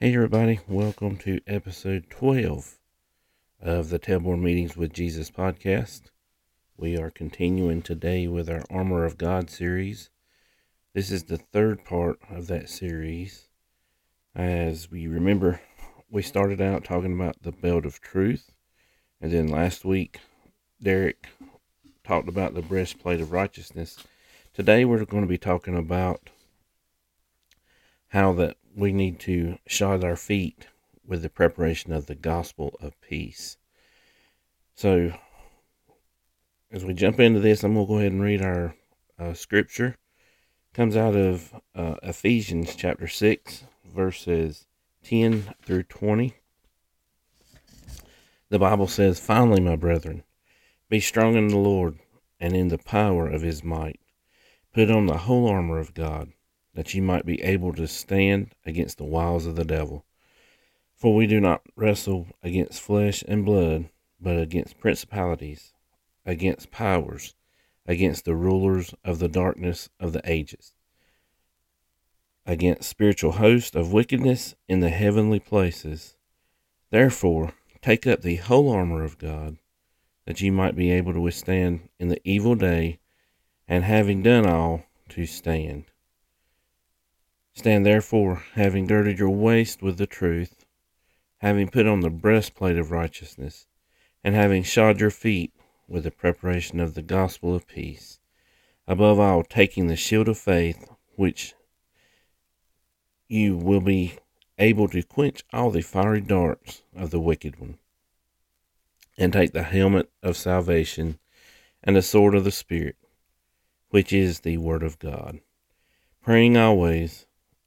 Hey, everybody, welcome to episode 12 of the Tailboard Meetings with Jesus podcast. We are continuing today with our Armor of God series. This is the third part of that series. As we remember, we started out talking about the belt of truth, and then last week, Derek talked about the breastplate of righteousness. Today, we're going to be talking about how that we need to shod our feet with the preparation of the gospel of peace. So, as we jump into this, I'm going to go ahead and read our uh, scripture. It comes out of uh, Ephesians chapter 6, verses 10 through 20. The Bible says, Finally, my brethren, be strong in the Lord and in the power of his might. Put on the whole armor of God that ye might be able to stand against the wiles of the devil. For we do not wrestle against flesh and blood, but against principalities, against powers, against the rulers of the darkness of the ages, against spiritual hosts of wickedness in the heavenly places. Therefore, take up the whole armor of God, that ye might be able to withstand in the evil day, and having done all, to stand. Stand therefore, having girded your waist with the truth, having put on the breastplate of righteousness, and having shod your feet with the preparation of the gospel of peace. Above all, taking the shield of faith, which you will be able to quench all the fiery darts of the wicked one, and take the helmet of salvation and the sword of the Spirit, which is the Word of God, praying always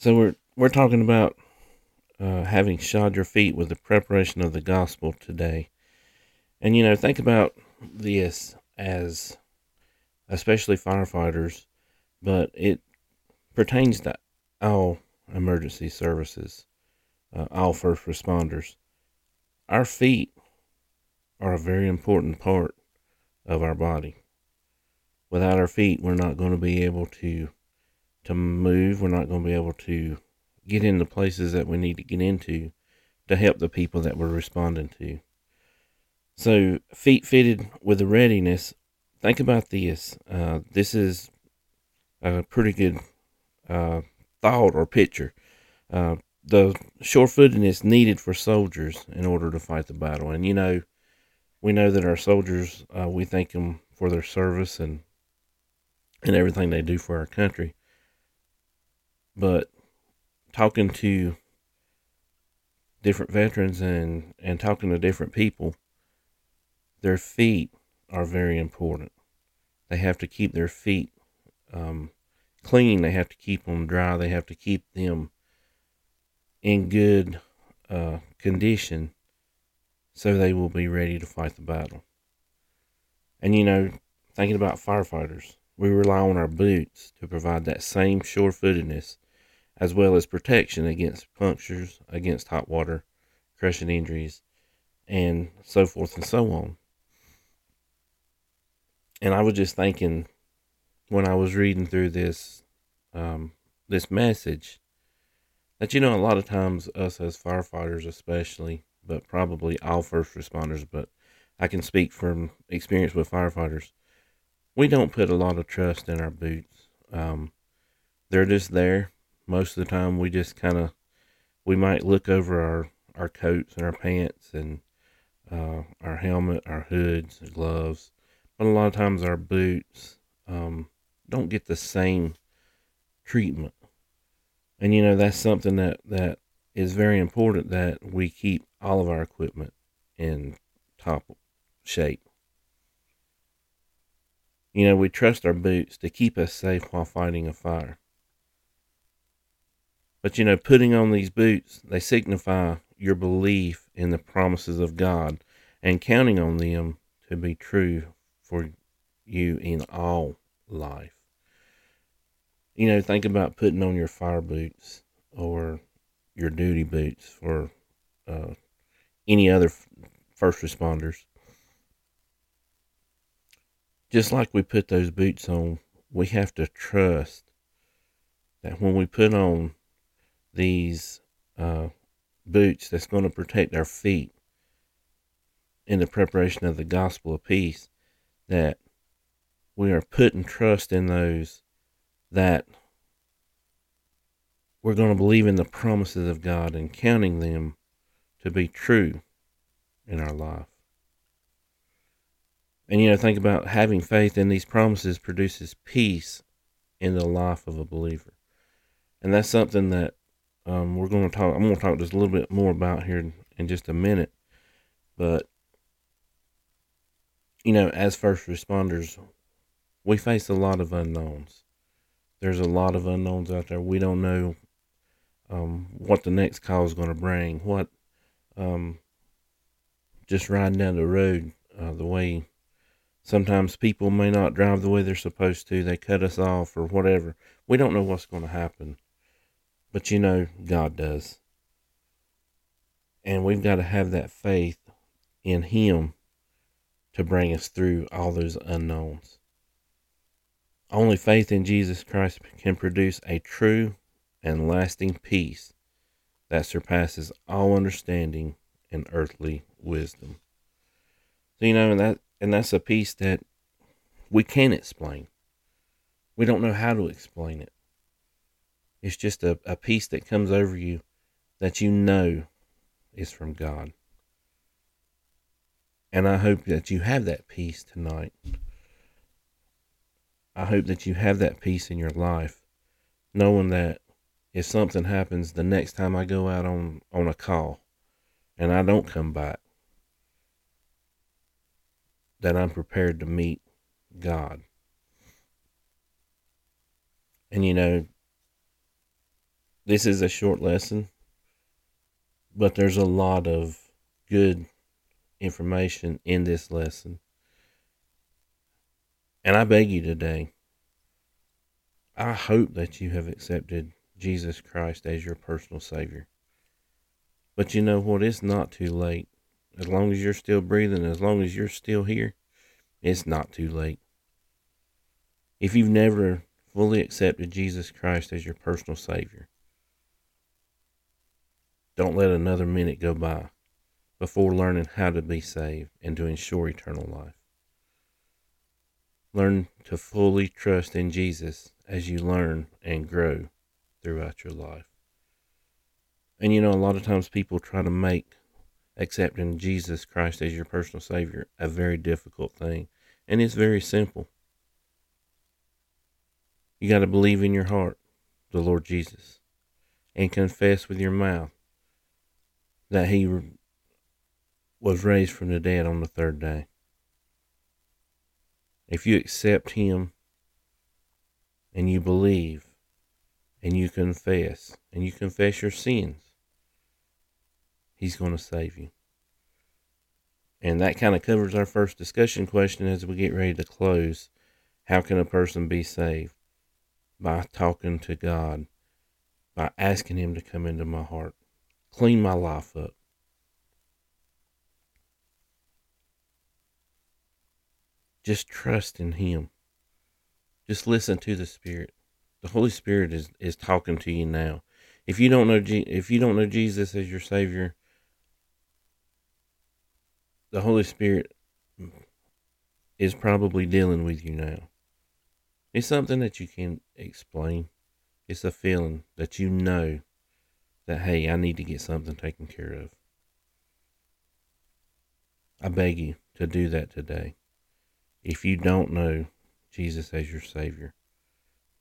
So we're we're talking about uh, having shod your feet with the preparation of the gospel today, and you know think about this as especially firefighters, but it pertains to all emergency services, uh, all first responders. Our feet are a very important part of our body. Without our feet, we're not going to be able to to move. We're not going to be able to get in the places that we need to get into to help the people that we're responding to. So, feet fitted with the readiness. Think about this. Uh, this is a pretty good uh, thought or picture. Uh, the sure-footedness needed for soldiers in order to fight the battle, and you know, we know that our soldiers, uh, we thank them for their service and and everything they do for our country. But talking to different veterans and, and talking to different people, their feet are very important. They have to keep their feet um, clean. They have to keep them dry. They have to keep them in good uh, condition so they will be ready to fight the battle. And you know, thinking about firefighters, we rely on our boots to provide that same sure footedness as well as protection against punctures, against hot water, crushing injuries, and so forth and so on. And I was just thinking when I was reading through this um, this message that you know a lot of times us as firefighters especially, but probably all first responders, but I can speak from experience with firefighters. We don't put a lot of trust in our boots. Um, they're just there most of the time we just kind of we might look over our our coats and our pants and uh, our helmet, our hoods, gloves, but a lot of times our boots um, don't get the same treatment. And you know that's something that that is very important that we keep all of our equipment in top shape. You know, we trust our boots to keep us safe while fighting a fire. But you know, putting on these boots, they signify your belief in the promises of God and counting on them to be true for you in all life. You know, think about putting on your fire boots or your duty boots for uh, any other first responders. Just like we put those boots on, we have to trust that when we put on these uh, boots that's going to protect our feet in the preparation of the gospel of peace, that we are putting trust in those that we're going to believe in the promises of God and counting them to be true in our life. And you know, think about having faith in these promises produces peace in the life of a believer. And that's something that um, we're going to talk. I'm going to talk just a little bit more about here in, just a minute. But you know, as first responders, we face a lot of unknowns. There's a lot of unknowns out there. We don't know um, what the next call is going to bring. What um, just riding down the road uh, the way sometimes people may not drive the way they're supposed to. They cut us off or whatever. We don't know what's going to happen. But you know, God does. And we've got to have that faith in Him to bring us through all those unknowns. Only faith in Jesus Christ can produce a true and lasting peace that surpasses all understanding and earthly wisdom. So, you know, and that and that's a peace that we can't explain. We don't know how to explain it. It's just a, a peace that comes over you that you know is from God. And I hope that you have that peace tonight. I hope that you have that peace in your life, knowing that if something happens the next time I go out on, on a call and I don't come back, that I'm prepared to meet God. And you know, this is a short lesson, but there's a lot of good information in this lesson. And I beg you today, I hope that you have accepted Jesus Christ as your personal Savior. But you know what? It's not too late. As long as you're still breathing, as long as you're still here, it's not too late. If you've never fully accepted Jesus Christ as your personal Savior, don't let another minute go by before learning how to be saved and to ensure eternal life. Learn to fully trust in Jesus as you learn and grow throughout your life. And you know, a lot of times people try to make accepting Jesus Christ as your personal Savior a very difficult thing. And it's very simple. You got to believe in your heart the Lord Jesus and confess with your mouth that He was raised from the dead on the third day. If you accept Him and you believe and you confess and you confess your sins, He's going to save you. And that kind of covers our first discussion question as we get ready to close. How can a person be saved? By talking to God, by asking Him to come into my heart, clean my life up. Just trust in Him. Just listen to the Spirit. The Holy Spirit is, is talking to you now. If you don't know if you don't know Jesus as your Savior, the Holy Spirit is probably dealing with you now. It's something that you can't explain. It's a feeling that you know that, hey, I need to get something taken care of. I beg you to do that today. If you don't know Jesus as your Savior,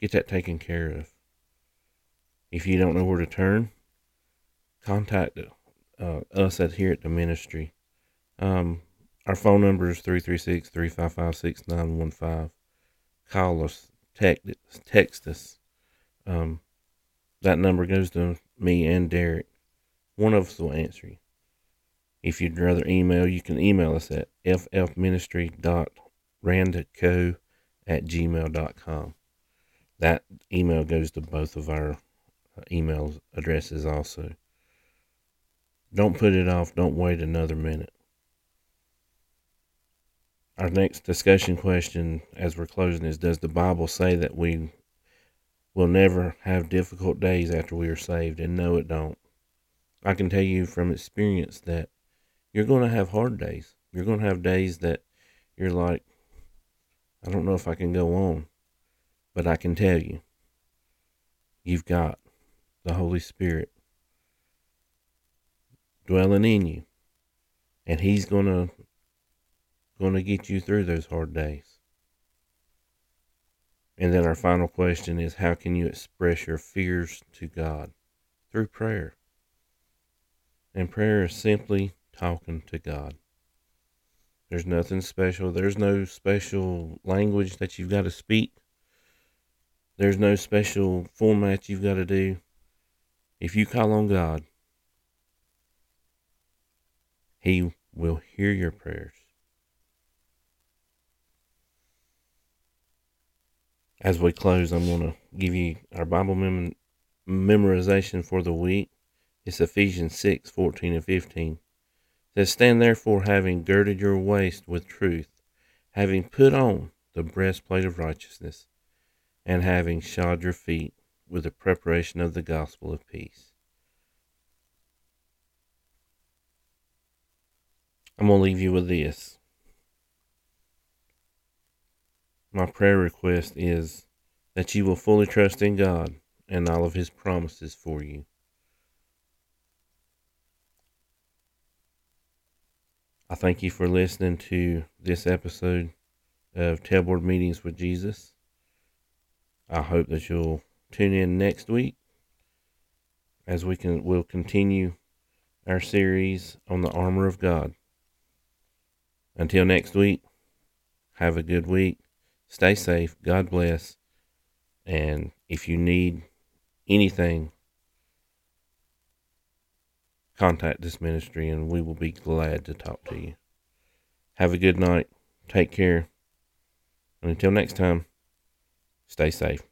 get that taken care of. If you don't know where to turn, contact uh, us at here at the ministry um, our phone number is 336 355 6915. Call us, text, text us. Um, that number goes to me and Derek. One of us will answer you. If you'd rather email, you can email us at ffministry.randco at gmail.com. That email goes to both of our uh, email addresses also. Don't put it off. Don't wait another minute. Our next discussion question as we're closing is Does the Bible say that we will never have difficult days after we are saved? And no, it don't. I can tell you from experience that you're going to have hard days. You're going to have days that you're like, I don't know if I can go on. But I can tell you, you've got the Holy Spirit dwelling in you. And he's going to going to get you through those hard days. And then our final question is how can you express your fears to God? Through prayer. And prayer is simply talking to God. There's nothing special. There's no special language that you've got to speak. There's no special format you've got to do. If you call on God, He will hear your prayers. As we close, I'm going to give you our Bible mem- memorization for the week. It's Ephesians 6 14 and 15. It says, Stand therefore, having girded your waist with truth, having put on the breastplate of righteousness and having shod your feet with the preparation of the gospel of peace. I'm going to leave you with this. My prayer request is that you will fully trust in God and all of His promises for you. I thank you for listening to this episode of Tailboard Meetings with Jesus. I hope that you'll tune in next week as we can will continue our series on the armor of God. Until next week, have a good week. Stay safe. God bless. And if you need anything, contact this ministry and we will be glad to talk to you. Have a good night. Take care. And until next time. Stay safe.